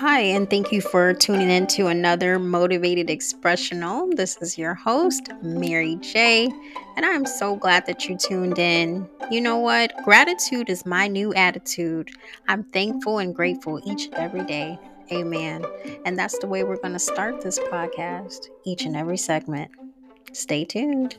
Hi, and thank you for tuning in to another Motivated Expressional. This is your host, Mary J, and I'm so glad that you tuned in. You know what? Gratitude is my new attitude. I'm thankful and grateful each and every day. Amen. And that's the way we're going to start this podcast, each and every segment. Stay tuned.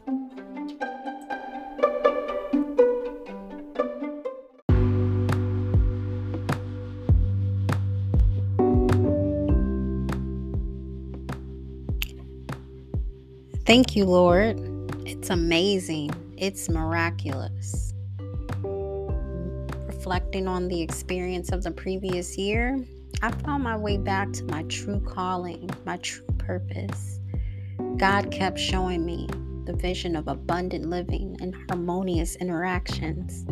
Thank you, Lord. It's amazing. It's miraculous. Reflecting on the experience of the previous year, I found my way back to my true calling, my true purpose. God kept showing me the vision of abundant living and harmonious interactions,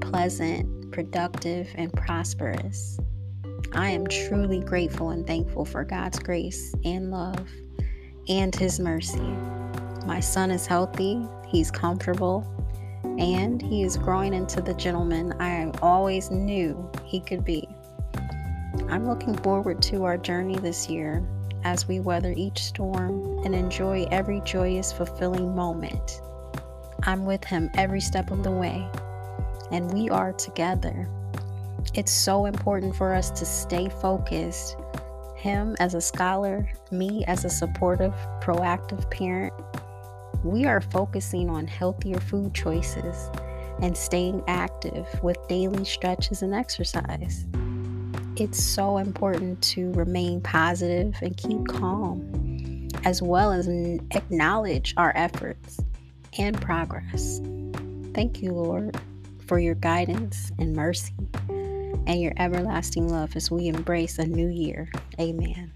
pleasant, productive, and prosperous. I am truly grateful and thankful for God's grace and love and His mercy. My son is healthy, he's comfortable, and he is growing into the gentleman I always knew he could be. I'm looking forward to our journey this year as we weather each storm and enjoy every joyous, fulfilling moment. I'm with him every step of the way, and we are together. It's so important for us to stay focused. Him as a scholar, me as a supportive, proactive parent, we are focusing on healthier food choices and staying active with daily stretches and exercise. It's so important to remain positive and keep calm, as well as acknowledge our efforts and progress. Thank you, Lord, for your guidance and mercy and your everlasting love as we embrace a new year. Amen.